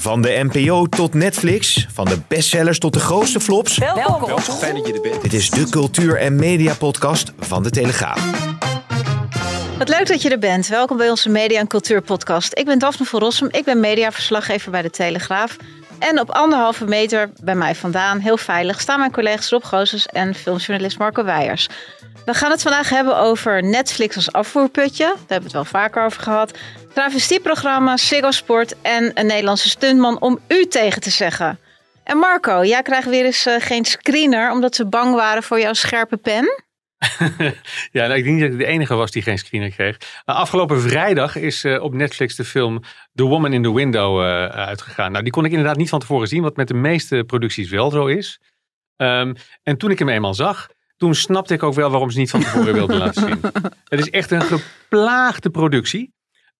Van de NPO tot Netflix, van de bestsellers tot de grootste flops. Welkom. Fijn dat je er bent. Dit is de cultuur- en mediapodcast van de Telegraaf. Wat leuk dat je er bent. Welkom bij onze Media en Cultuur podcast. Ik ben Daphne van Rossum. Ik ben mediaverslaggever bij de Telegraaf. En op anderhalve meter bij mij vandaan, heel veilig, staan mijn collega's Rob Gozes en filmjournalist Marco Weijers. We gaan het vandaag hebben over Netflix als afvoerputje. Daar hebben we het wel vaker over gehad. Travestieprogramma, Ziggo Sport en een Nederlandse stuntman om u tegen te zeggen. En Marco, jij krijgt weer eens eh, geen screener omdat ze bang waren voor jouw scherpe pen. ja, nou, ik denk niet dat ik de enige was die geen screener kreeg. Uh, afgelopen vrijdag is uh, op Netflix de film The Woman in the Window uitgegaan. Nou, die kon ik inderdaad niet van tevoren zien, wat met de meeste producties wel zo is. Um, en toen ik hem eenmaal zag, toen snapte ik ook wel waarom ze niet van tevoren wilden laten zien. Het is echt een geplaagde productie.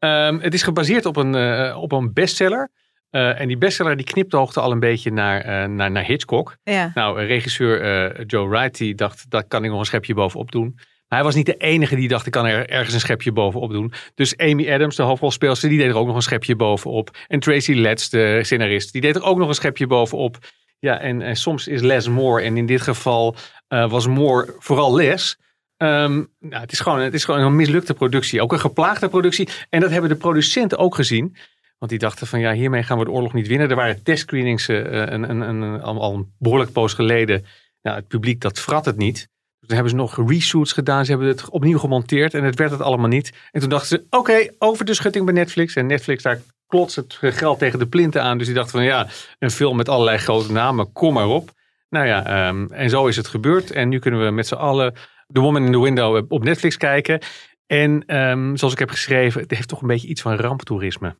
Um, het is gebaseerd op een, op een bestseller. Uh, en die bestseller die kniptoogde al een beetje naar, uh, naar, naar Hitchcock. Ja. Nou, regisseur Joe Wright die dacht, daar kan ik nog een schepje bovenop doen. Maar hij was niet de enige die dacht, ik kan er ergens een schepje bovenop doen. Dus Amy Adams, de hoofdrolspeelster, die deed er ook nog een schepje bovenop. En Tracy Letts, de scenarist, die deed er ook nog een schepje bovenop. Ja, en, en soms is Les more. En in dit geval was more vooral Les. Um, nou, het, is gewoon, het is gewoon een mislukte productie. Ook een geplaagde productie. En dat hebben de producenten ook gezien. Want die dachten van ja, hiermee gaan we de oorlog niet winnen. Er waren testscreenings uh, een, een, een, al, een behoorlijk poos geleden. Nou, het publiek dat vrat het niet. Toen hebben ze nog reshoots gedaan. Ze hebben het opnieuw gemonteerd en het werd het allemaal niet. En toen dachten ze, oké, over de schutting bij Netflix. En Netflix daar klotst het geld tegen de plinten aan. Dus die dachten van ja, een film met allerlei grote namen, kom maar op. Nou ja, um, en zo is het gebeurd. En nu kunnen we met z'n allen The Woman in the Window op Netflix kijken. En um, zoals ik heb geschreven, het heeft toch een beetje iets van ramptoerisme.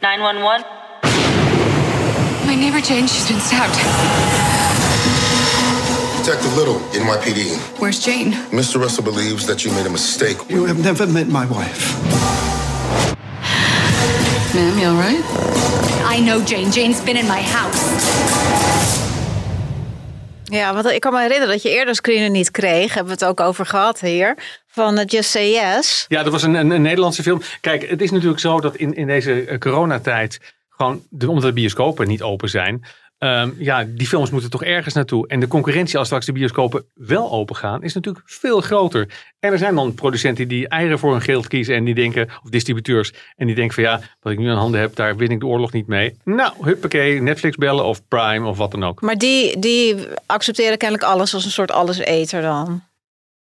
911. My neighbor Jane, she's been stabbed. Detective Little, NYPD. Where's Jane? Mr. Russell believes that you made a mistake. You have never met my wife. Ma'am, you all right? I know Jane. Jane's been in my house. Ja, want ik kan me herinneren dat je eerder screener niet kreeg. Hebben we het ook over gehad hier. Van uh, Just Say Yes. Ja, dat was een, een, een, Nederlandse film. Kijk, het is natuurlijk zo dat in, in deze uh, coronatijd... gewoon de, omdat de bioscopen niet open zijn... Um, ja, die films moeten toch ergens naartoe. En de concurrentie als straks de bioscopen wel open gaan, is natuurlijk veel groter. En er zijn dan producenten die eieren voor hun geld kiezen en die denken, of distributeurs, en die denken van ja, wat ik nu aan handen heb, daar win ik de oorlog niet mee. Nou, huppakee, Netflix bellen of Prime of wat dan ook. Maar die, die accepteren kennelijk alles als een soort alleseter dan.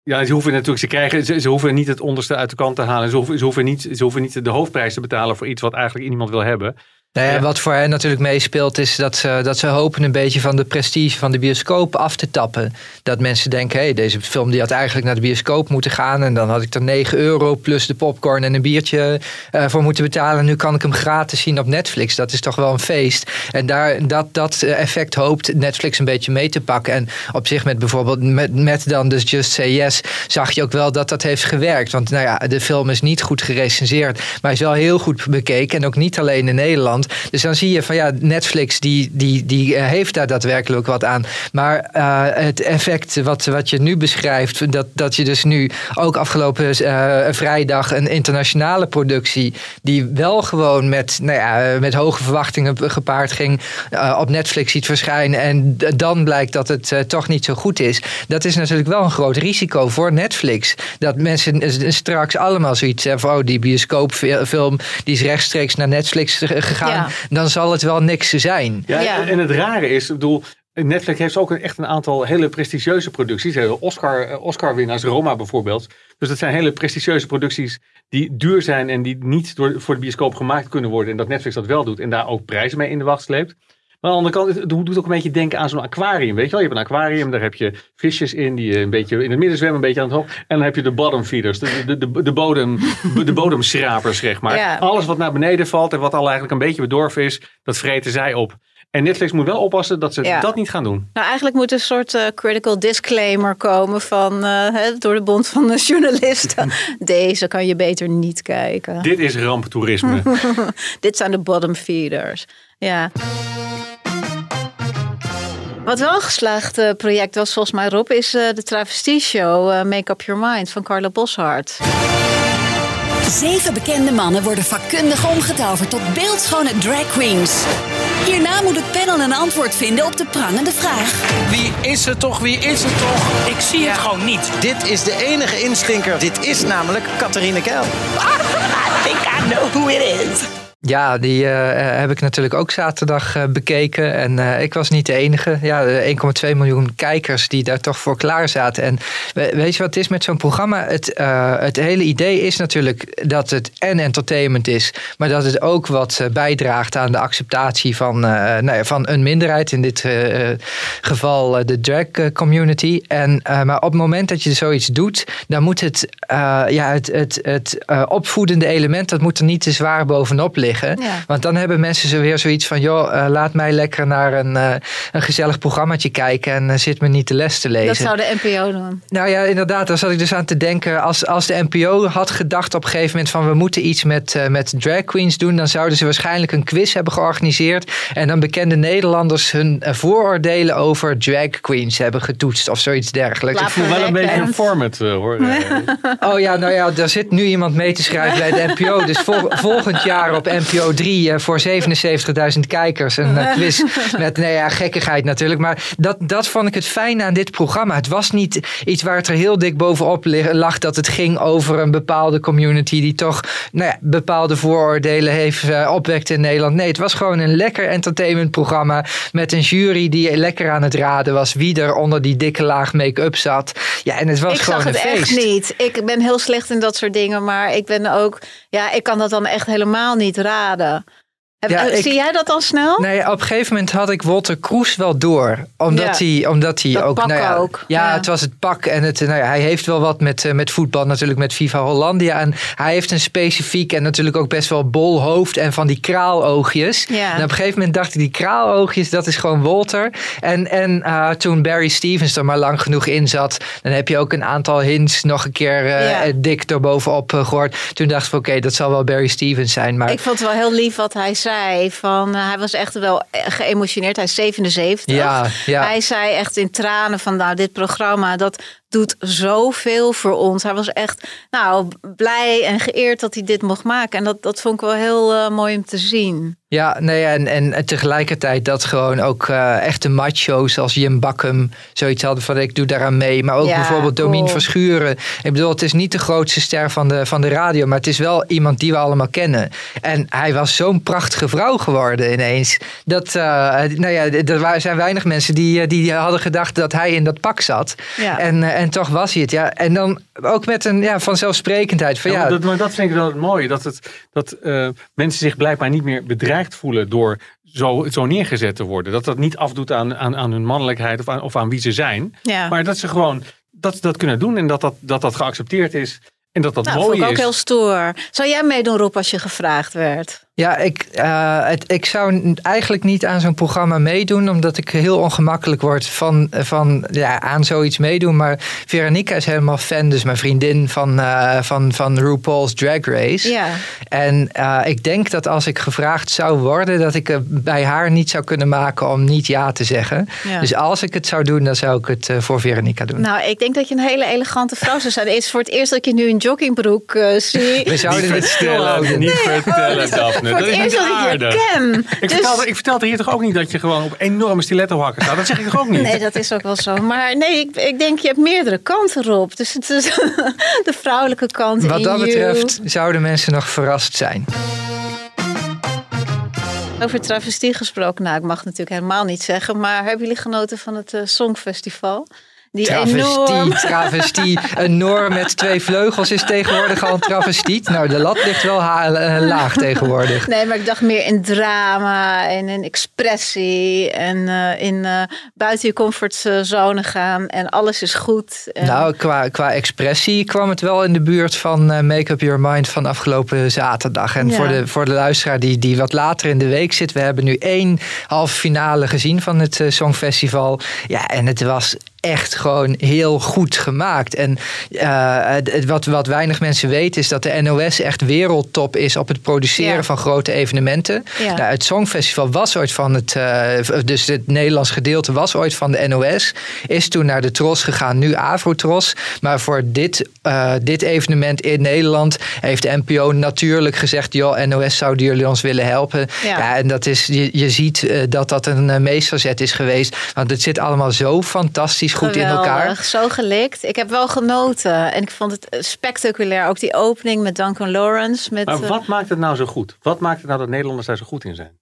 Ja, ze hoeven natuurlijk, ze krijgen, ze, ze, hoeven niet het onderste uit de kant te halen. Ze hoeven, ze, hoeven niet, ze hoeven niet de hoofdprijs te betalen voor iets wat eigenlijk niemand wil hebben. Nou ja, wat voor hen natuurlijk meespeelt is dat ze, dat ze hopen een beetje van de prestige van de bioscoop af te tappen. Dat mensen denken, hé, hey, deze film die had eigenlijk naar de bioscoop moeten gaan. En dan had ik er 9 euro plus de popcorn en een biertje uh, voor moeten betalen. Nu kan ik hem gratis zien op Netflix. Dat is toch wel een feest. En daar, dat, dat effect hoopt Netflix een beetje mee te pakken. En op zich met bijvoorbeeld, met, met dan dus Just Say Yes, zag je ook wel dat dat heeft gewerkt. Want nou ja, de film is niet goed gerecenseerd, maar is wel heel goed bekeken. En ook niet alleen in Nederland. Dus dan zie je van ja, Netflix die, die, die uh, heeft daar daadwerkelijk wat aan. Maar uh, het effect wat, wat je nu beschrijft, dat, dat je dus nu ook afgelopen uh, vrijdag een internationale productie, die wel gewoon met, nou ja, met hoge verwachtingen gepaard ging, op Netflix ziet verschijnen. En dan blijkt dat het toch niet zo goed is. Dat is natuurlijk wel een groot risico voor Netflix. Dat mensen straks allemaal zoiets hebben van, oh, die bioscoopfilm die is rechtstreeks naar Netflix gegaan. Ja. Dan zal het wel niks zijn. Ja, ja. En het rare is, ik bedoel, Netflix heeft ook echt een aantal hele prestigieuze producties. Oscar, Oscar-winnaars, Roma bijvoorbeeld. Dus dat zijn hele prestigieuze producties die duur zijn en die niet door, voor de bioscoop gemaakt kunnen worden. En dat Netflix dat wel doet en daar ook prijzen mee in de wacht sleept. Maar aan de andere kant, het doet ook een beetje denken aan zo'n aquarium. Weet je wel, je hebt een aquarium, daar heb je visjes in die een beetje in het midden zwemmen, een beetje aan het hoofd. En dan heb je de bottom feeders, de, de, de, de, bodem, de bodemschrapers, zeg maar. Ja. Alles wat naar beneden valt en wat al eigenlijk een beetje bedorven is, dat vreten zij op. En Netflix moet wel oppassen dat ze Ja. dat niet gaan doen. Nou, eigenlijk moet een soort eh, critical disclaimer komen van, eh, door de Bond van de Journalisten. Deze kan je beter niet kijken. Dit is ramptoerisme. Dit zijn de bottom feeders. Ja. Wat wel een geslaagd eh, project was volgens mij, Rob, is eh, de travestieshow eh, Make Up Your Mind van Carla Boshart. Zeven bekende mannen worden vakkundig omgetoverd tot beeldschone drag queens. Hierna moet het panel een antwoord vinden op de prangende vraag. Wie is het toch? Wie is het toch? Ik zie het gewoon niet. Dit is de enige instinker. Dit is namelijk Catharine Keil. I think I know who it is. Ja, die eh, heb ik natuurlijk ook zaterdag eh, bekeken. En eh, ik was niet de enige. Ja, de 1,2 miljoen kijkers die daar toch voor klaar zaten. En we- weet je wat het is met zo'n programma? Het, eh, het hele idee is natuurlijk dat het en entertainment is. Maar dat het ook wat eh, bijdraagt aan de acceptatie van, eh, nou ja, van een minderheid. In dit eh, geval eh, de drag eh, community. En, eh, maar op het moment dat je zoiets doet, dan moet het, eh, ja, het, het, het eh, opvoedende element, dat moet er niet te zwaar bovenop liggen. Ja. Want dan hebben mensen zo weer zoiets van, joh, eh, laat mij lekker naar een, eh, een gezellig programmaatje kijken en eh, zit me niet de les te lezen. Dat zou de NPO doen. Nou ja, inderdaad, daar zat ik dus aan te denken. Als, als de NPO had gedacht op een gegeven moment van we moeten iets met, eh, met drag queens doen, dan zouden ze waarschijnlijk een quiz hebben georganiseerd. En dan bekende Nederlanders hun vooroordelen over drag queens hebben getoetst of zoiets dergelijks. Ik voel wel een beetje een format hoor. Oh ja, nou ja, daar zit nu iemand mee te schrijven bij de NPO. Dus vol- volgend jaar op NPO 3 eh, voor 77.000 kijkers. Een eh, quiz met, nou ja, gekkigheid natuurlijk. Maar dat, dat vond ik het fijne aan dit programma. Het was niet iets waar het er heel dik bovenop lag dat het ging over een bepaalde community die toch nou ja, bepaalde vooroordelen heeft eh, opwekt in Nederland. Nee, het was gewoon een lekker entertainmentprogramma met een jury die lekker aan het raden was wie er onder die dikke laag make-up zat. Ja, en het was ik gewoon zag het een feest. echt niet. Ik ben heel slecht in dat soort dingen, maar ik ben ook, ja, ik kan dat dan echt helemaal niet raden. Heb- Ja, eh, ik- Zie jij dat dan snel? Nee, op een gegeven moment had ik Walter Kroes wel door. Omdat Ja. hij, omdat hij Dat ook. nou ja, ook, Ja, het was het pak. En het, nou ja, hij heeft wel wat met, eh, met voetbal, natuurlijk met Viva Hollandia. En hij heeft een specifiek en natuurlijk ook best wel bol hoofd en van die kraaloogjes. En op een gegeven moment dacht ik, die kraaloogjes, dat is gewoon Walter. En, en eh, toen Barry Stevens er maar lang genoeg in zat, dan heb je ook een aantal hints nog een keer dik erbovenop eh, gehoord. Toen dacht ik, oké, dat zal wel Barry Stevens zijn. Maar Ik vond het wel heel lief wat hij zei. Van, eh, hij was echt wel geëmotioneerd. Hij is 77. Ja, ja. Hij zei echt in tranen van nou, dit programma dat doet zoveel voor ons. Hij was echt nou, blij en geëerd dat hij dit mocht maken. En dat, dat vond ik wel heel eh, mooi om te zien. Ja, nee, en, en tegelijkertijd dat gewoon ook eh, echte macho's als Jim Bakkum zoiets hadden van ik doe daaraan mee. Maar ook Ja, bijvoorbeeld Domien cool. Verschuren. Ik bedoel, het is niet de grootste ster van de, van de radio, maar het is wel iemand die we allemaal kennen. En hij was zo'n prachtige vrouw geworden ineens. Dat, eh, nou ja, er waren- zijn weinig mensen die, die hadden gedacht dat hij in dat pak zat. Ja. En, en toch was hij het. Ja. En dan ook met een ja, vanzelfsprekendheid. Van, Ja, ja, maar, dat, maar dat vind ik wel het mooie. Dat, het, dat eh, mensen zich blijkbaar niet meer bedreigd voelen door zo, zo neergezet te worden. Dat dat niet afdoet aan, aan, aan hun mannelijkheid of aan, of aan wie ze zijn. Ja. Maar dat ze gewoon dat, ze dat kunnen doen en dat dat, dat, dat geaccepteerd is. En dat dat nou, vond mooi ik ook is. heel stoer. Zou jij meedoen, Rob, als je gevraagd werd? Ja, ik, eh, het, ik zou eigenlijk niet aan zo'n programma meedoen, omdat ik heel ongemakkelijk word van, van ja, aan zoiets meedoen. Maar Veronica is helemaal fan, dus mijn vriendin van, eh, van, van RuPaul's Drag Race. Ja. En eh, ik denk dat als ik gevraagd zou worden, dat ik het bij haar niet zou kunnen maken om niet ja te zeggen. Ja. Dus als ik het zou doen, dan zou ik het eh, voor Veronica doen. Nou, ik denk dat je een hele elegante vrouw zou zijn. Het is voor het eerst dat je nu in joggingbroek eh, zie. We zouden niet het vertellen, houden. niet vertellen, Daphne. Voor Dat het is eerst niet dat ik je aardig. ken. Ik, Dus- vertelde, ik vertelde hier toch ook niet dat je gewoon op enorme stilettohakken staat? Dat zeg ik toch ook niet? Nee, dat is ook wel zo. Maar nee, ik, ik denk je hebt meerdere kanten erop. Dus het is de vrouwelijke kant Wat in dat you. betreft zouden mensen nog verrast zijn. Over travestie gesproken. Nou, ik mag natuurlijk helemaal niet zeggen. Maar hebben jullie genoten van het eh, Songfestival? Die Travestie, enorm... travestie. Een Noor met twee vleugels is tegenwoordig al een travestiet. Nou, de lat ligt wel ha- eh, laag tegenwoordig. Nee, maar ik dacht meer in drama en in expressie en eh, in eh, buiten je comfortzone gaan en alles is goed. En, Nou, qua, qua expressie kwam het wel in de buurt van Make Up Your Mind van afgelopen zaterdag. En Ja. voor, de, voor de luisteraar die, die wat later in de week zit, we hebben nu één halve finale gezien van het Songfestival. Ja, en het was echt gewoon heel goed gemaakt. En eh, wat, wat weinig mensen weten is dat de NOS echt wereldtop is op het produceren Ja. van grote evenementen. Ja. Nou, het Songfestival was ooit van het, eh, dus het Nederlands gedeelte was ooit van de NOS. Is toen naar de Tros gegaan, nu Avrotros. Maar voor dit, eh, dit evenement in Nederland heeft de NPO natuurlijk gezegd: joh, NOS zouden jullie ons willen helpen. Ja. Ja, en dat is, je, je ziet dat dat een meesterzet is geweest. Want het zit allemaal zo fantastisch goed in elkaar. Zo gelikt. Ik heb wel genoten en ik vond het spectaculair. Ook die opening met Duncan Lawrence. Met, Maar eh, wat maakt het nou zo goed? Wat maakt het nou dat Nederlanders daar zo goed in zijn?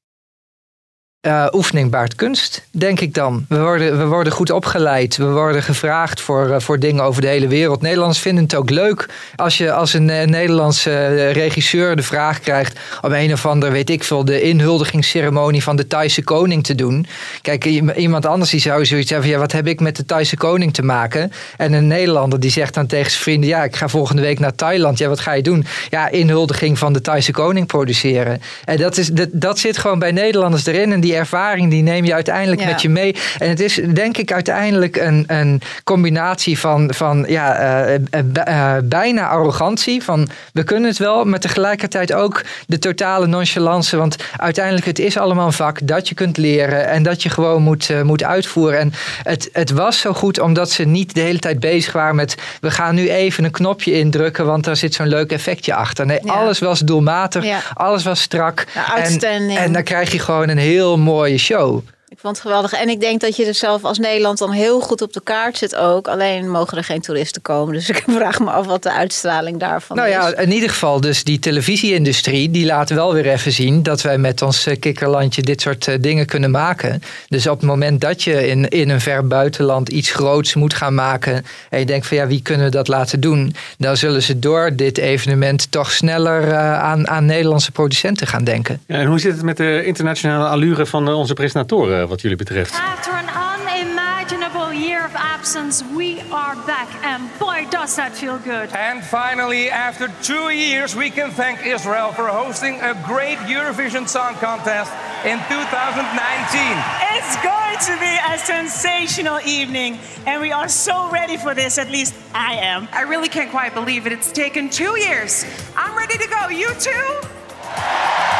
Eh, oefening baart kunst, denk ik dan. We worden, we worden goed opgeleid. We worden gevraagd voor, eh, voor dingen over de hele wereld. Nederlanders vinden het ook leuk als je als een eh, Nederlandse regisseur de vraag krijgt om een of ander, weet ik veel, de inhuldigingsceremonie van de Thaise koning te doen. Kijk, iemand anders die zou zoiets hebben, ja, wat heb ik met de Thaise koning te maken? En een Nederlander die zegt dan tegen zijn vrienden, ja, ik ga volgende week naar Thailand. Ja, wat ga je doen? Ja, inhuldiging van de Thaise koning produceren. En dat, is, dat, dat zit gewoon bij Nederlanders erin. En die ervaring die neem je uiteindelijk Ja. met je mee. En het is denk ik uiteindelijk een, een combinatie van, van ja, eh, eh, eh, bijna arrogantie. Van we kunnen het wel, maar tegelijkertijd ook de totale nonchalance. Want uiteindelijk het is allemaal een vak dat je kunt leren. En dat je gewoon moet, moet uitvoeren. En het, het was zo goed omdat ze niet de hele tijd bezig waren met... we gaan nu even een knopje indrukken, want daar zit zo'n leuk effectje achter. Nee, Ja. alles was doelmatig. Ja. Alles was strak. En, en dan krijg je gewoon een heel mooie show. Ik vond het geweldig. En ik denk dat je er zelf als Nederland dan heel goed op de kaart zit ook. Alleen mogen er geen toeristen komen. Dus ik vraag me af wat de uitstraling daarvan Nou ja, is. in ieder geval dus die televisieindustrie... die laat wel weer even zien dat wij met ons eh, kikkerlandje... dit soort eh, dingen kunnen maken. Dus op het moment dat je in, in een ver buitenland iets groots moet gaan maken... en je denkt van ja, wie kunnen we dat laten doen... dan zullen ze door dit evenement toch sneller eh, aan, aan Nederlandse producenten gaan denken. Ja, en hoe zit het met de internationale allure van onze presentatoren wat jullie betreft? After an unimaginable year of absence, we are back. And boy, does that feel good. And finally, after two years, we can thank Israel for hosting a great Eurovision Song Contest in 2019. It's going to be a sensational evening, and we are so ready for this. At least I am. I really can't quite believe it. It's taken two years. I'm ready to go. You too?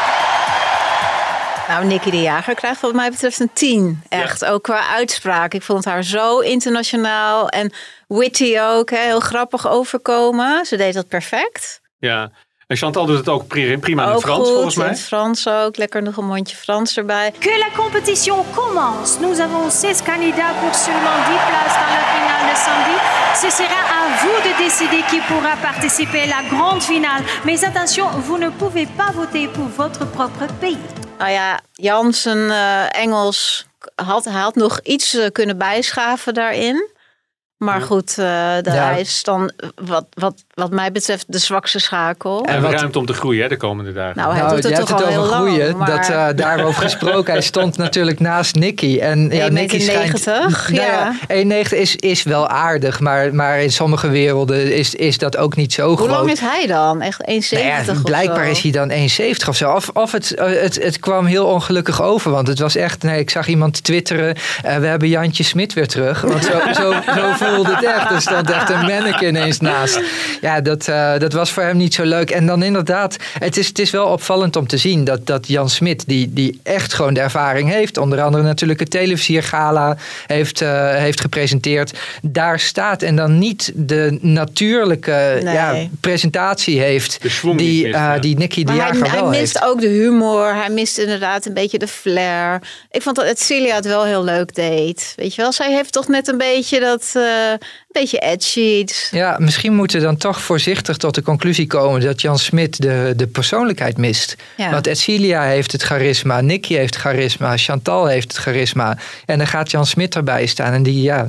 Nou, Nicky de Jager krijgt wat mij betreft een 10. Echt, ook qua uitspraak. Ik vond haar zo internationaal en witty ook. Hè, heel grappig overkomen. Ze deed dat perfect. Ja, en Chantal doet het ook pri- prima in het Frans goed, volgens in mij. het Frans ook. Lekker nog een mondje Frans erbij. Que la compétition commence. Nous avons 16 candidats pour seulement 10 places dans la finale de samedi. Ce sera à vous de décider qui pourra participer à la grande finale. Mais attention, vous ne pouvez pas voter pour votre propre pays. Nou ja, Jansen eh, Engels had, nog iets eh, kunnen bijschaven daarin. Maar goed, eh, de, Ja. is dan wat, wat, wat mij betreft de zwakste schakel. En wat- ruimte om te groeien hè, de komende dagen. Nou, hij doet het jij toch hebt al het heel over lang, groeien. maar- Dat, eh, daarover gesproken. Hij stond natuurlijk naast Nicky. En ja, 1,90 Nicky schijnt. Nou ja. 1,90 is, is wel aardig. Maar, maar in sommige werelden is, is dat ook niet zo Hoe groot. lang is hij dan? Echt 1,70 Nou ja, of blijkbaar zo? is hij dan 1,70 of zo. Of, of het, eh, het, het kwam heel ongelukkig over. Want het was echt. Nee, ik zag iemand twitteren. eh, we hebben Jantje Smit weer terug. Want zo, zo, zo voelde het echt. Er stond echt een mannequin ineens naast. Ja, dat, eh, dat was voor hem niet zo leuk. En dan inderdaad. Het is, het is wel opvallend om te zien dat, dat Jan Smit, die, die echt gewoon de ervaring heeft. Onder andere natuurlijk het Televisier-gala heeft, eh, heeft gepresenteerd. Daar staat en dan niet de natuurlijke Nee. ja, presentatie heeft. Die, mist, eh, ja. die Nicky de Maar hij, wel mist heeft. ook de humor. Hij mist inderdaad een beetje de flair. Ik vond dat Celia het wel heel leuk deed. Weet je wel, zij heeft toch net een beetje dat... eh, een beetje edgy. Ja, misschien moeten we dan toch voorzichtig tot de conclusie komen dat Jan Smit de, de persoonlijkheid mist. Ja. Want Edcilia heeft het charisma, Nicky heeft charisma, Chantal heeft het charisma. En dan gaat Jan Smit erbij staan. En die, ja,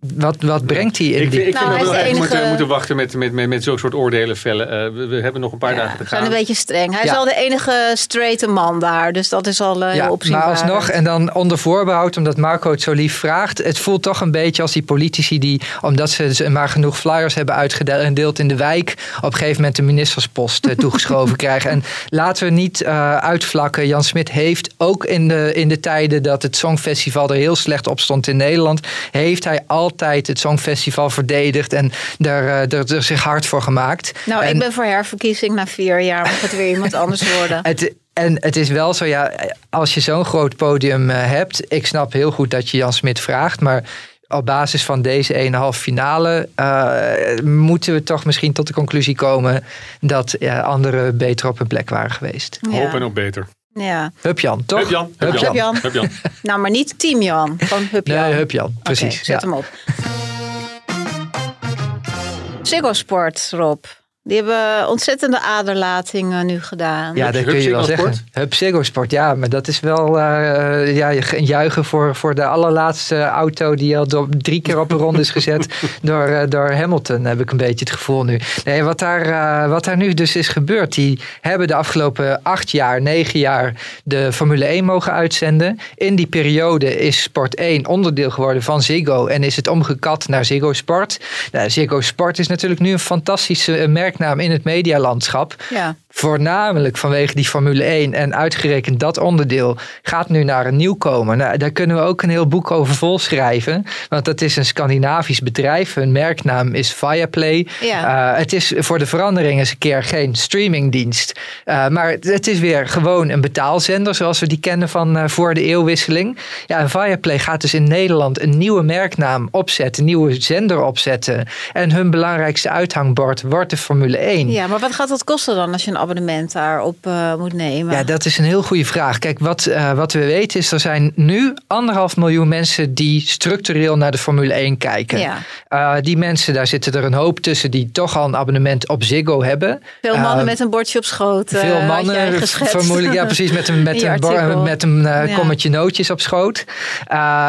Wat, wat brengt hij in Ik, die... ik Nou, vind dat we moeten, wachten met, met, met, met zulke soort oordelen vellen. Eh, we, we hebben nog een paar dagen te We zijn gaan. een beetje streng. Hij Ja. is al de enige straighte man daar. Dus dat is al heel Ja, maar alsnog, en dan onder voorbehoud, omdat Marco het zo lief vraagt. Het voelt toch een beetje als die politici die, omdat ze maar genoeg flyers hebben uitgedeeld in de wijk, op een gegeven moment de ministerspost eh, toegeschoven krijgen. En laten we niet eh, uitvlakken. Jan Smit heeft ook in de, in de tijden dat het Songfestival er heel slecht op stond in Nederland, heeft hij altijd het Songfestival verdedigd en er, eh, er, er zich hard voor gemaakt. Nou, En- ik ben voor herverkiezing na vier jaar. Mag het weer iemand anders worden? het, en het is wel zo, ja, als je zo'n groot podium eh, hebt. Ik snap heel goed dat je Jan Smit vraagt. Maar op basis van deze 1,5 finale eh, moeten we toch misschien tot de conclusie komen dat ja, anderen beter op hun plek waren geweest. Ja. Hoop en ook beter. Ja. Hup Jan, toch? Hup Jan, hup Hup Jan. Jan. Hup Jan. Nou, maar niet Team Jan. Gewoon Hup Jan. Nee, Hup Jan, Oké, precies. zet ja. hem op. Ziggo Sport, Rob. Die hebben ontzettende aderlating eh, nu gedaan. Ja, dat kun je wel zeggen. Sport? Hup Ziggo Sport, ja, maar dat is wel eh, ja, een juichen voor, voor de allerlaatste auto die al door, drie keer op een ronde is gezet door, eh, door Hamilton, heb ik een beetje het gevoel nu. Nee, wat daar, eh, wat daar nu dus is gebeurd, die hebben de afgelopen acht jaar, negen jaar de Formule 1 mogen uitzenden. In die periode is Sport 1 onderdeel geworden van Ziggo en is het omgekat naar Ziggo Sport. Nou, Ziggo Sport is natuurlijk nu een fantastische eh, merknaam in het medialandschap. Ja. Voornamelijk vanwege die Formule 1 en uitgerekend dat onderdeel gaat nu naar een nieuwkomer. Nou, daar kunnen we ook een heel boek over volschrijven. Want dat is een Scandinavisch bedrijf. Hun merknaam is Viaplay. Ja. Eh, het is voor de verandering eens een keer geen streamingdienst. Eh, maar het is weer gewoon een betaalzender zoals we die kennen van eh, voor de eeuwwisseling. Ja, en Viaplay gaat dus in Nederland een nieuwe merknaam opzetten. Een nieuwe zender opzetten. En hun belangrijkste uithangbord wordt de Formule 1. Ja, maar wat gaat dat kosten dan als je een abonnement daarop eh moet nemen? Ja, dat is een heel goede vraag. Kijk, wat, eh, wat we weten is, er zijn nu anderhalf miljoen mensen die structureel naar de Formule 1 kijken. Ja. Eh, die mensen, daar zitten er een hoop tussen die toch al een abonnement op Ziggo hebben. Veel mannen met een bordje op schoot. veel mannen, vermoedelijk, ja, precies, met een, met een, bar- met een Ja. kommetje nootjes op schoot.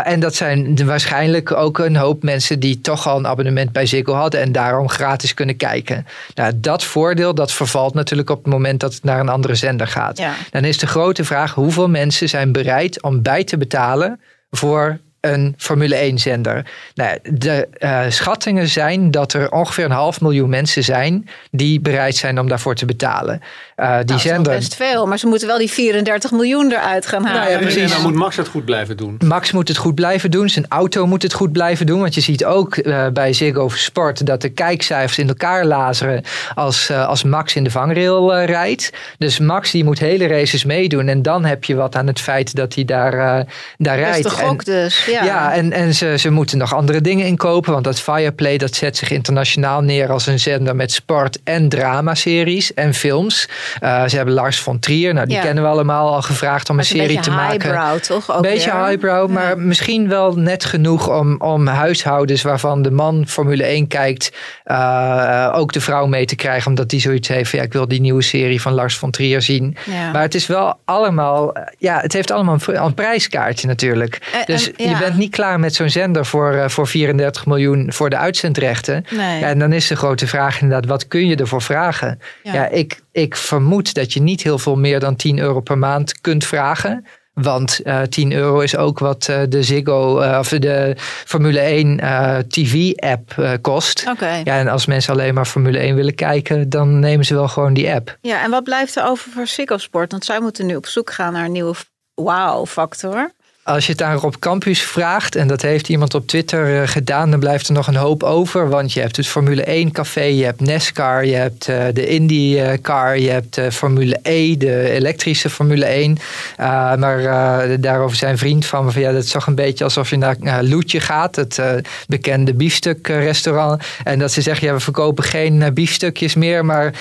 En dat zijn de- waarschijnlijk ook een hoop mensen die toch al een abonnement bij Ziggo hadden en daarom gratis kunnen kijken. Nou, dat voordeel, dat vervalt natuurlijk op het moment dat het naar een andere zender gaat. Ja. Dan is de grote vraag, hoeveel mensen zijn bereid om bij te betalen voor een Formule 1 zender. Nou, de eh, schattingen zijn dat er ongeveer een half miljoen mensen zijn die bereid zijn om daarvoor te betalen. Eh, die Nou, dat is zender. best veel, maar ze moeten wel die 34 miljoen eruit gaan halen. Nou ja, En, precies. en dan moet Max het goed blijven doen. Max moet het goed blijven doen. Zijn auto moet het goed blijven doen. Want je ziet ook eh, bij Ziggo Sport dat de kijkcijfers in elkaar lazeren als, eh, als Max in de vangrail rijdt. Dus Max die moet hele races meedoen. En dan heb je wat aan het feit dat hij daar, daar Dat is rijdt. de gok En- dus. Ja, ja, en, en ze, ze moeten nog andere dingen inkopen. Want dat Fireplay dat zet zich internationaal neer als een zender met sport- en dramaseries en films. Eh, ze hebben Lars von Trier, nou die Ja. kennen we allemaal al gevraagd om een serie een te beetje maken. highbrow, toch? Ook Een beetje weer? highbrow, maar misschien wel net genoeg om, om huishoudens waarvan de man Formule 1 kijkt, eh, ook de vrouw mee te krijgen. Omdat die zoiets heeft van ja, ik wil die nieuwe serie van Lars von Trier zien. Ja. Maar het is wel allemaal, eh, ja, het heeft allemaal een, een prijskaartje natuurlijk. En- dus en- je. Bent niet klaar met zo'n zender voor, eh, voor 34 miljoen voor de uitzendrechten. Nee. Ja, en dan is de grote vraag inderdaad, wat kun je ervoor vragen? Ja. Ja, ik, ik vermoed dat je niet heel veel meer dan 10 euro per maand kunt vragen. Want eh 10 euro is ook wat eh, de Ziggo eh, of de Formule 1 eh, TV-app eh, kost. Ja, en als mensen alleen maar Formule 1 willen kijken, dan nemen ze wel gewoon die app. Ja, en wat blijft er over voor Ziggo Sport? Want zij moeten nu op zoek gaan naar een nieuwe wow-factor. Als je het aan Rob Campus vraagt, en dat heeft iemand op Twitter eh, gedaan, dan blijft er nog een hoop over. Want je hebt het Formule 1 café, je hebt NASCAR, je hebt eh, de IndyCar, je hebt eh, Formule E, de elektrische Formule 1. Uh, maar daarover zijn vriend van me van ja, dat is toch een beetje alsof je naar Loetje gaat, het bekende biefstukrestaurant. En dat ze zeggen, ja, we verkopen geen biefstukjes meer, maar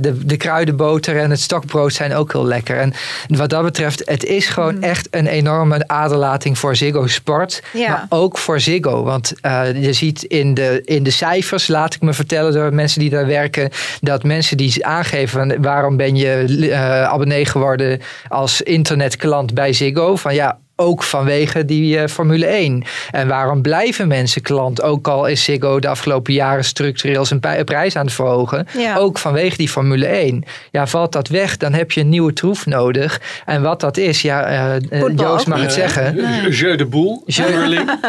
de, de kruidenboter en het stokbrood zijn ook heel lekker. En wat dat betreft, het is gewoon mm. echt een enorme aderlating voor Ziggo Sport. Ja. Maar ook voor Ziggo. Want uh, je ziet in de, in de cijfers, laat ik me vertellen door mensen die daar werken, dat mensen die aangeven waarom ben je uh, abonnee geworden als internetklant bij Ziggo. Van ja, ook vanwege die uh, Formule 1. En waarom blijven mensen klant? Ook al is Ziggo de afgelopen jaren structureel zijn prijs aan het verhogen. Ja. Ook vanwege die Formule 1. Ja, valt dat weg, dan heb je een nieuwe troef nodig. En wat dat is, ja, uh, Joost mag het zeggen. Jeu de boel.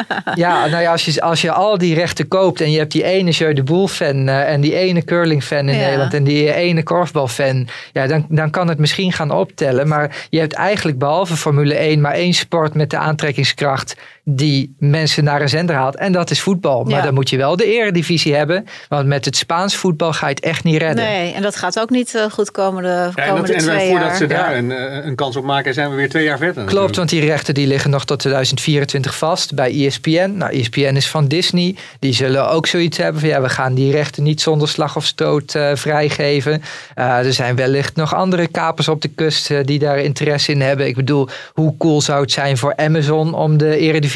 ja, nou ja, als je, als je al die rechten koopt en je hebt die ene Jeu de Boel fan uh, en die ene curling fan in Ja. Nederland en die ene korfbal fan. Ja, dan, dan kan het misschien gaan optellen. Maar je hebt eigenlijk behalve Formule 1 maar één sport met de aantrekkingskracht die mensen naar een zender haalt. En dat is voetbal. Maar Ja. dan moet je wel de eredivisie hebben. Want met het Spaans voetbal ga je het echt niet redden. Nee, en dat gaat ook niet eh, goed komen de Ja, en, dat, komende en voordat jaar. ze daar een, eh, een kans op maken, zijn we weer twee jaar verder. Klopt, want die rechten die liggen nog tot 2024 vast bij ESPN. Nou, ESPN is van Disney. Die zullen ook zoiets hebben van ja, we gaan die rechten niet zonder slag of stoot eh, vrijgeven. Eh, er zijn wellicht nog andere kapers op de kust die daar interesse in hebben. Ik bedoel, hoe cool zou het zijn voor Amazon om de eredivisierechten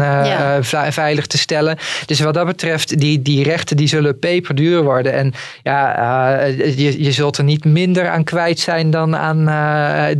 eh, Ja. eh, ve- veilig te stellen. Dus wat dat betreft, die, die rechten die zullen peperduur worden. En ja, eh, je, je zult er niet minder aan kwijt zijn dan, aan,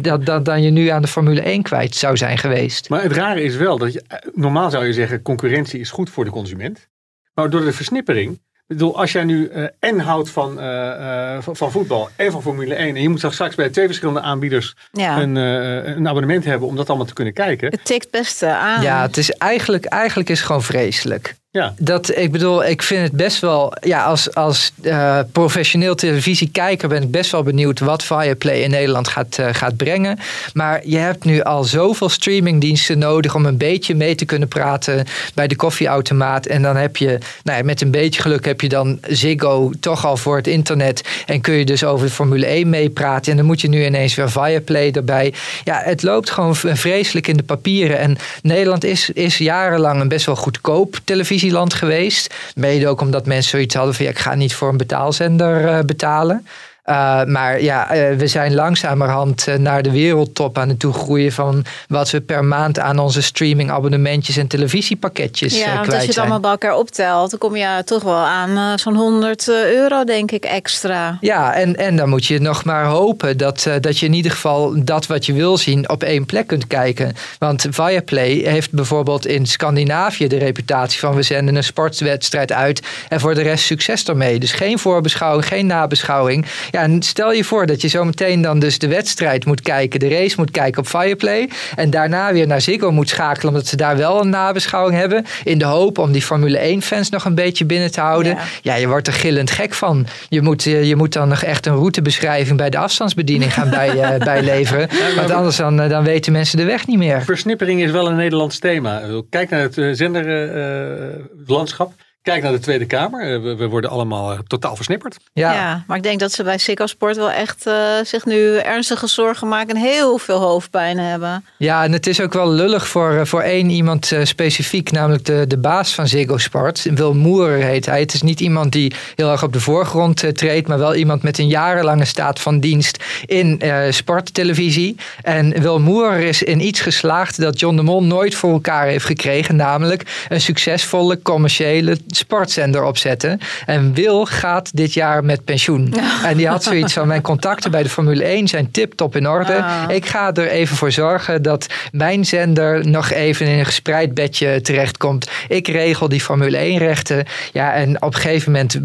dat, dat, dan je nu aan de Formule 1 kwijt zou zijn geweest. Maar het rare is wel dat je, normaal zou je zeggen, concurrentie is goed voor de consument. Maar door de versnippering, ik bedoel, als jij nu eh, en houdt van, eh, eh, van, voetbal en van Formule 1 en je moet dan straks bij twee verschillende aanbieders Ja. een, eh, een abonnement hebben om dat allemaal te kunnen kijken. Het tikt best aan. Ja, het is eigenlijk, eigenlijk is het gewoon vreselijk. Ja. Dat, ik bedoel, ik vind het best wel, ja, als, als eh, professioneel televisiekijker ben ik best wel benieuwd wat Viaplay in Nederland gaat, eh, gaat brengen. Maar je hebt nu al zoveel streamingdiensten nodig om een beetje mee te kunnen praten bij de koffieautomaat. En dan heb je, nou ja, met een beetje geluk heb je dan Ziggo toch al voor het internet. En kun je dus over de Formule 1 meepraten. En dan moet je nu ineens weer Viaplay erbij. Ja, het loopt gewoon vreselijk in de papieren. En Nederland is, is jarenlang een best wel goedkoop televisieland geweest. Mede ook omdat mensen zoiets hadden van ja, ik ga niet voor een betaalzender eh, betalen. Uh, maar ja, uh, we zijn langzamerhand uh, naar de wereldtop aan het toegroeien van wat we per maand aan onze streaming abonnementjes en televisiepakketjes Ja, uh, want kwijt als je het allemaal bij elkaar optelt, dan kom je toch wel aan eh, zo'n 100 euro, denk ik, extra. Ja, en, en dan moet je nog maar hopen dat, dat je in ieder geval dat wat je wil zien op één plek kunt kijken. Want Viaplay heeft bijvoorbeeld in Scandinavië de reputatie van we zenden een sportwedstrijd uit en voor de rest succes ermee. Dus geen voorbeschouwing, geen nabeschouwing. Ja, en stel je voor dat je zo meteen dan dus de wedstrijd moet kijken, de race moet kijken op Fireplay. En daarna weer naar Ziggo moet schakelen, omdat ze daar wel een nabeschouwing hebben. In de hoop om die Formule 1-fans nog een beetje binnen te houden. Ja. ja, je wordt er gillend gek van. Je moet, je moet dan nog echt een routebeschrijving bij de afstandsbediening gaan bij, uh, bijleveren. Want anders dan, uh, dan weten mensen de weg niet meer. Versnippering is wel een Nederlands thema. Kijk naar het uh, zenderlandschap. Kijk naar de Tweede Kamer. We, we worden allemaal uh, totaal versnipperd. Ja. ja. maar ik denk dat ze bij Ziggo Sport wel echt uh, zich nu ernstige zorgen maken en heel veel hoofdpijn hebben. Ja, en het is ook wel lullig voor, uh, voor één iemand uh, specifiek, namelijk de, de baas van Ziggo Sport. Wil Moerer heet hij. Het is niet iemand die heel erg op de voorgrond uh, treedt, maar wel iemand met een jarenlange staat van dienst in uh, sporttelevisie. En Wil Moerer is in iets geslaagd dat John de Mol nooit voor elkaar heeft gekregen, namelijk een succesvolle commerciële sportzender opzetten. En Wil gaat dit jaar met pensioen. Ja. En die had zoiets van: mijn contacten bij de Formule 1 zijn tip-top in orde. Ah. Ik ga er even voor zorgen dat mijn zender nog even in een gespreid bedje terechtkomt. Ik regel die Formule 1-rechten. Ja, en op een gegeven moment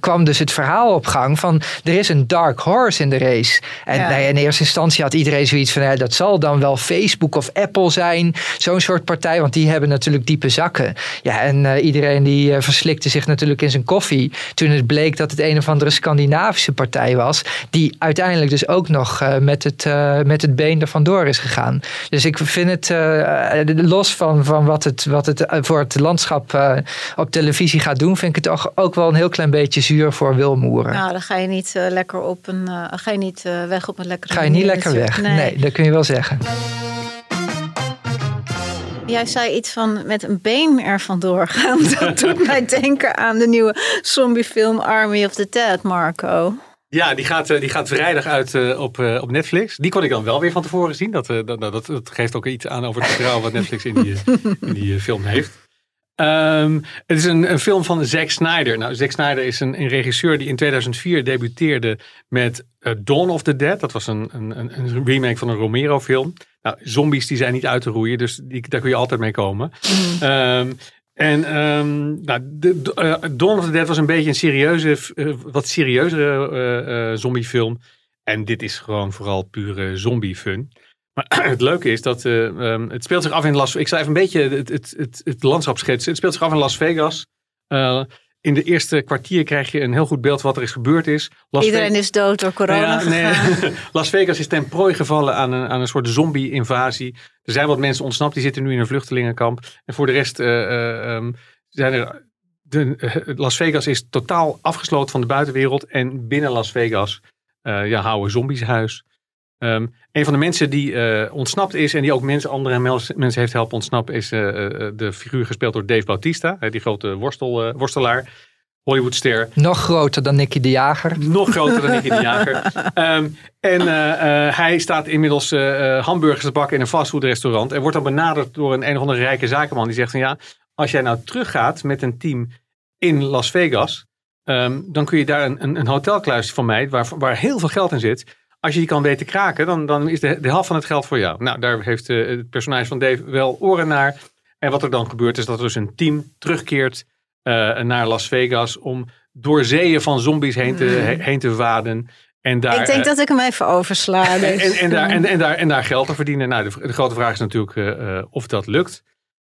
kwam dus het verhaal op gang van: er is een dark horse in de race. En ja. nou in eerste instantie had iedereen zoiets van: ja, dat zal dan wel Facebook of Apple zijn. Zo'n soort partij, want die hebben natuurlijk diepe zakken. Ja, en uh, iedereen die uh, verslikte zich natuurlijk in zijn koffie. Toen het bleek dat het een of andere Scandinavische partij was. Die uiteindelijk dus ook nog uh, met, het, uh, met het been er vandoor is gegaan. Dus ik vind het uh, los van, van wat het, wat het voor het landschap op televisie gaat doen. Vind ik het ook, ook wel een heel klein beetje zuur voor Wilmoeren. Nou, dan ga je niet lekker op een. ga je niet weg op een lekkere. Ga je niet lekker weg? Nee. nee, dat kun je wel zeggen. Jij zei iets van met een been er vandoor gaan. Dat doet mij denken aan de nieuwe zombiefilm Army of the Dead, Marco. Ja, die gaat, die gaat vrijdag uit uh, op, uh, op Netflix. Die kon ik dan wel weer van tevoren zien. Dat, uh, dat, dat, dat, geeft ook iets aan over het vertrouwen wat Netflix in die, in die film heeft. Ehm, het is een, een film van Zack Snyder. Nou, Zack Snyder is een, een regisseur die in 2004 debuteerde met uh, Dawn of the Dead. Dat was een, een, een remake van een Romero-film. Nou, zombies die zijn niet uit te roeien, dus die, daar kun je altijd mee komen. Ehm, en um, nou, de, uh, Dawn of the Dead was een beetje een serieuze, uh, wat serieuzere zombiefilm. En dit is gewoon vooral pure zombie fun. Maar het leuke is dat um, het speelt zich af in Las Ik zal even een beetje het, het, het, het landschap schetsen. Het speelt zich af in Las Vegas. in de eerste kwartier krijg je een heel goed beeld wat er is gebeurd is. Las Iedereen is dood door corona. Ja, nee, Las Vegas is ten prooi gevallen aan een, aan een soort zombie-invasie. Er zijn wat mensen ontsnapt, die zitten nu in een vluchtelingenkamp. En voor de rest uh, uh, um, zijn er. De, Las Vegas is totaal afgesloten van de buitenwereld. En binnen Las Vegas ja, houden zombies huis. Um, een van de mensen die ontsnapt is en die ook mensen, andere mensen heeft helpen ontsnappen, is de figuur gespeeld door Dave Bautista, die grote worstel, worstelaar. Hollywoodster. Nog groter dan Nicky de Jager. Nog groter dan Nicky de Jager. Um, en hij staat inmiddels hamburgers te bakken in een fastfoodrestaurant. En wordt dan benaderd door een een of andere rijke zakenman. Die zegt van ja, als jij nou teruggaat met een team in Las Vegas. Um, dan kun je daar een, een, een hotelkluis van mij, waar, waar heel veel geld in zit. Als je die kan weten kraken, dan, dan is de, de helft van het geld voor jou. Nou, daar heeft het personage van Dave wel oren naar. En wat er dan gebeurt is dat er dus een team terugkeert uh, naar Las Vegas om door zeeën van zombies heen te, Hmm. heen te waden. En daar, ik denk uh, dat ik hem even oversla. Dus. en, en, daar, en, en, daar, en daar geld te verdienen. Nou, de, de grote vraag is natuurlijk of dat lukt.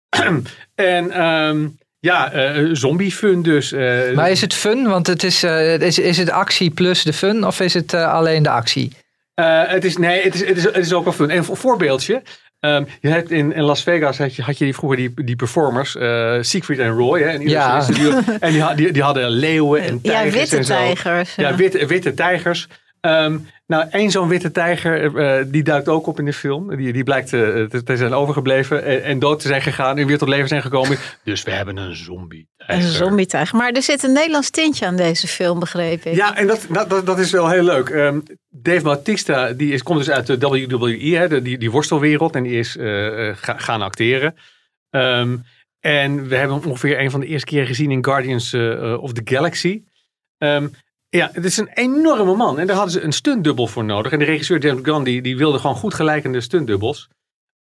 en um, ja, zombie fun dus. maar is het fun? Want het is, is, is het actie plus de fun of is het alleen de actie? het is, nee, het is, het, is, het is ook wel fun. En een voorbeeldje. Um, je hebt in, in, Las Vegas had je, had je die, vroeger die, die performers, uh, Siegfried en Roy. Hè, in ja. En die, die, die, hadden leeuwen en tijgers. Ja, witte en zo. tijgers. Ja, witte, witte tijgers. Um, nou, één zo'n witte tijger, uh, die duikt ook op in de film. Die, die blijkt uh, te, te, zijn overgebleven en, en, dood te zijn gegaan en weer tot leven zijn gekomen. Dus we hebben een zombie -tijger. Een zombie tijger. Maar er zit een Nederlands tintje aan deze film, begreep ik. Ja, en dat, dat, dat is wel heel leuk. Um, Dave Bautista, die is, komt dus uit de WWE, hè, de, die, die worstelwereld. En die is uh, ga, gaan acteren. Um, en we hebben hem ongeveer een van de eerste keren gezien in Guardians of the Galaxy. Um, ja, het is een enorme man. En daar hadden ze een stuntdubbel voor nodig. En de regisseur James Gunn, die, die wilde gewoon goed gelijkende stuntdubbels.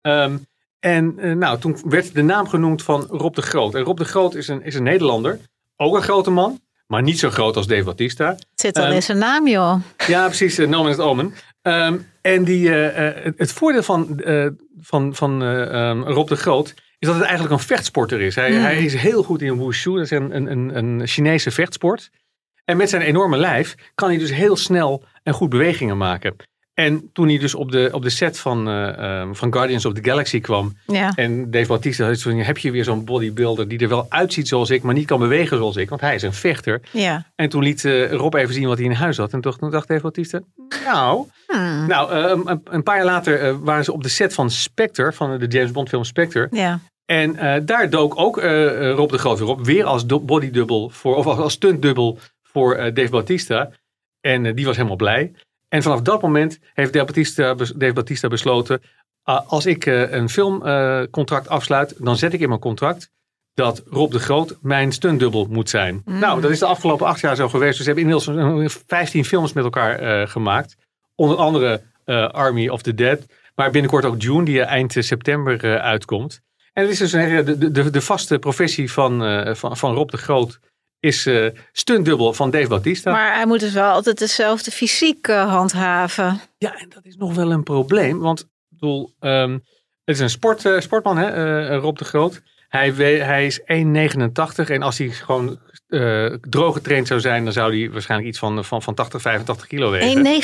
Um, en uh, nou, toen werd de naam genoemd van Rob de Groot. En Rob de Groot is een, is een Nederlander. Ook een grote man. Maar niet zo groot als Dave Bautista. Het zit al um, in zijn naam, joh. Ja, precies. Uh, Nomen het Omen. Um, en die, uh, het voordeel van, van, van Rob de Groot is dat het eigenlijk een vechtsporter is. Hij, mm. hij is heel goed in wushu. Dat is een, een, een Chinese vechtsport. En met zijn enorme lijf kan hij dus heel snel en goed bewegingen maken. En toen hij dus op de, op de set van, uh, um, van Guardians of the Galaxy kwam. Ja. En Dave Bautista had van, heb je weer zo'n bodybuilder die er wel uitziet zoals ik, maar niet kan bewegen zoals ik. Want hij is een vechter. Ja. En toen liet uh, Rob even zien wat hij in huis had. En toen, toen dacht Dave Bautista, nou... Hmm. Nou, uh, een, een, paar jaar later waren ze op de set van Spectre, van de James Bond film Spectre. Ja. En daar dook ook Rob de Groot weer op. Weer als bodydouble, voor, of als stuntdubbel voor uh, Dave Bautista. En uh, die was helemaal blij. En vanaf dat moment heeft Dave Bautista, Dave Bautista besloten... Als ik een filmcontract afsluit, dan zet ik in mijn contract... dat Rob de Groot mijn stuntdubbel moet zijn. Mm. Nou, dat is de afgelopen acht jaar zo geweest. Dus ze hebben inmiddels 15 films met elkaar gemaakt. Onder andere Army of the Dead. Maar binnenkort ook June, die eind september uitkomt. En het is dus een, de, de, de vaste professie van, van, van Rob de Groot is uh, stuntdubbel van Dave Bautista. Maar hij moet dus wel altijd dezelfde fysiek uh, handhaven. Ja, en dat is nog wel een probleem. Want ik bedoel, um, het is een sport, uh, sportman, hè, Rob de Groot. Hij, hij is 1,89 en als hij gewoon droog getraind zou zijn, dan zou hij waarschijnlijk iets van, van, van 80, 85 kilo wegen.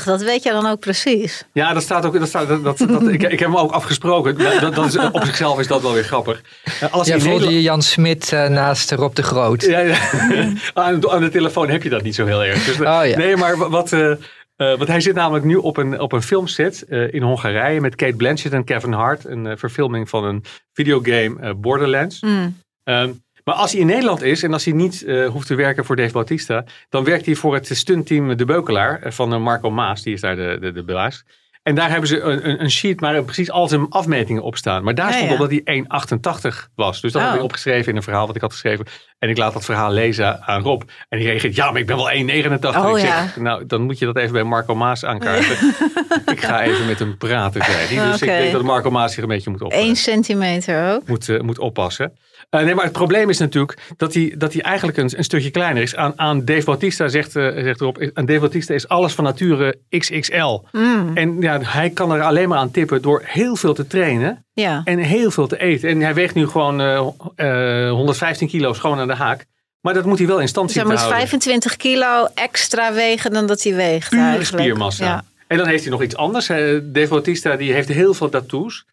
1,89, dat weet je dan ook precies. Ja, dat staat ook. Dat staat, dat, dat, dat ik, ik heb hem ook afgesproken. Dat, dat is, op zichzelf is dat wel weer grappig. Als ja, voelde Nederland... je Jan Smit uh, naast Rob de Groot. Ja, ja. aan, aan, de telefoon heb je dat niet zo heel erg. Dus, oh, ja. Nee, maar wat. Uh, uh, want hij zit namelijk nu op een, op een filmset uh, in Hongarije met Kate Blanchett en Kevin Hart. Een uh, verfilming van een videogame Borderlands. Mm. Um, maar als hij in Nederland is en als hij niet hoeft te werken voor Dave Bautista, dan werkt hij voor het stuntteam De Beukelaar van Marco Maas. Die is daar de, de, de baas. En daar hebben ze een, een, een sheet waar precies al zijn afmetingen op staan. Maar daar Ja, stond ja. op dat hij 1,88 was. Dus dat Oh. had ik opgeschreven in een verhaal wat ik had geschreven. En ik laat dat verhaal lezen aan Rob. En die reageert, ja, maar ik ben wel 1,89. Oh, ik zeg, ja. nou, dan moet je dat even bij Marco Maas aankaarten. ik ga even met hem praten, zei hij. Dus ik denk dat Marco Maas zich een beetje moet oppassen Eén centimeter ook. moet, eh, moet oppassen. Eh, nee, maar het probleem is natuurlijk dat hij, dat hij eigenlijk een, een stukje kleiner is. Aan, aan Dave Bautista zegt, eh, zegt erop, aan Dave Bautista is alles van nature XXL. Mm. En ja, hij kan er alleen maar aan tippen door heel veel te trainen Ja. en heel veel te eten. En hij weegt nu gewoon eh, eh, 115 kilo schoon aan de haak. Maar dat moet hij wel in stand Dus zien hij te moet houden. 25 kilo extra wegen dan dat hij weegt Pure eigenlijk. spiermassa. Ja. En dan heeft hij nog iets anders. Dave Bautista die heeft heel veel tattoos.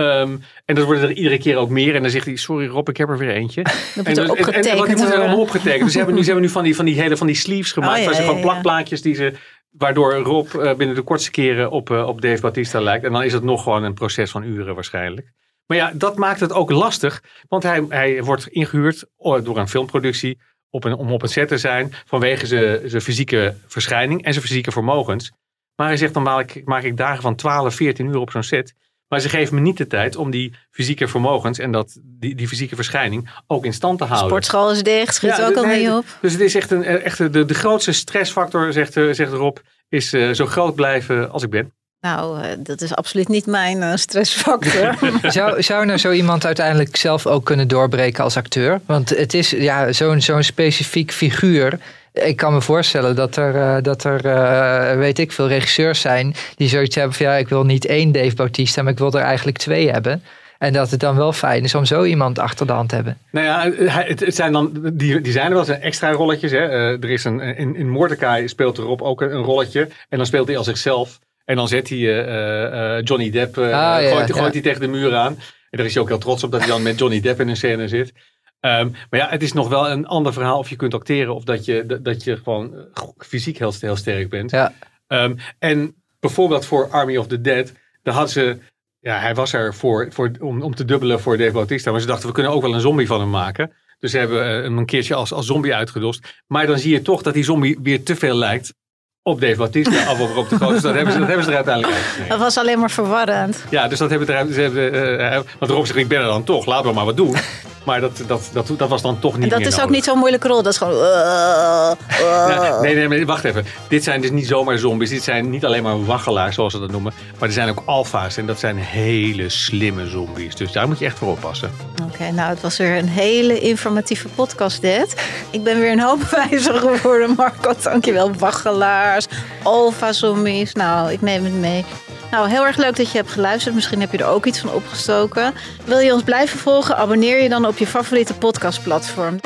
Ehm, en dat worden er iedere keer ook meer. En dan zegt hij, sorry Rob, ik heb er weer eentje. moet en, en, en, want die opgetekend er worden. allemaal opgetekend. Dus ze hebben nu, ze hebben nu van, die, van, die hele, van die sleeves gemaakt. Oh, ja, waar ze ja, gewoon plakplaatjes die ze... Waardoor Rob eh, binnen de kortste keren op, eh, op Dave Bautista lijkt. En dan is het nog gewoon een proces van uren waarschijnlijk. Maar ja, dat maakt het ook lastig. Want hij, hij wordt ingehuurd oh, door een filmproductie op een, om op een set te zijn. Vanwege zijn zijn fysieke verschijning en zijn fysieke vermogens. Maar hij zegt dan maak ik, maak ik dagen van 12, 14 uur op zo'n set. Maar ze geven me niet de tijd om die fysieke vermogens en dat, die, die fysieke verschijning ook in stand te houden. Sportschool is dicht, schiet Ja, ook al nee, niet op. Dus het is echt, een, echt de, de grootste stressfactor, zegt, eh, zegt Rob, is eh, zo groot blijven als ik ben. Nou, eh, dat is absoluut niet mijn stressfactor. Zou, zou nou zo iemand uiteindelijk zelf ook kunnen doorbreken als acteur? Want het is ja, zo'n zo'n specifiek figuur. Ik kan me voorstellen dat er, eh, dat er eh, weet ik veel, regisseurs zijn die zoiets hebben van ja, ik wil niet één Dave Bautista, maar ik wil er eigenlijk twee hebben. En dat het dan wel fijn is om zo iemand achter de hand te hebben. Nou ja, hij- het, het zijn dan, die, die zijn er wel, zijn extra rolletjes. Hè. Eh, er is een, in, in Mordecai speelt erop ook een, een rolletje. En dan speelt hij als zichzelf. En dan zet hij eh, eh, Johnny Depp, eh, Ah, ja, gooit, ja. gooit hij tegen de muur aan. En daar is hij ook heel trots op dat hij dan met Johnny Depp in een scène zit. Ehm, maar ja, het is nog wel een ander verhaal of je kunt acteren of dat je, dat, je gewoon eh, fysiek heel, heel sterk bent. Ja. Ehm, en bijvoorbeeld voor Army of the Dead, daar had ze, ja, hij was er voor, voor, om, om te dubbelen voor Dave Bautista, maar ze dachten we kunnen ook wel een zombie van hem maken. Dus ze hebben eh, hem een keertje als, als zombie uitgedost. Maar dan zie je toch dat die zombie weer te veel lijkt op Dave Bautista of op Rob de Groot. Dus dat hebben ze, dat hebben ze er uiteindelijk dat was alleen maar verwarrend. Ja, dus dat hebben ze, ze hebben, eh, want Rob zegt ik ben er dan toch, laten we maar wat doen. Maar dat, dat, dat, dat was dan toch niet En dat meer is ook niet zo'n moeilijke rol. Dat is gewoon... uh, uh. Ja, nee, nee, nee, wacht even. Dit zijn dus niet zomaar zombies. Dit zijn niet alleen maar waggelaars, zoals ze dat noemen. Maar er zijn ook alfa's. En dat zijn hele slimme zombies. Dus daar moet je echt voor oppassen. Oké, nou het was weer een hele informatieve podcast dit. Ik ben weer een hoop wijzer geworden, Marco. Dankjewel. Waggelaars, alfa-zombies. Nou, ik neem het mee. Nou, heel erg leuk dat je hebt geluisterd. Misschien heb je er ook iets van opgestoken. Wil je ons blijven volgen? Abonneer je dan op je favoriete podcastplatform.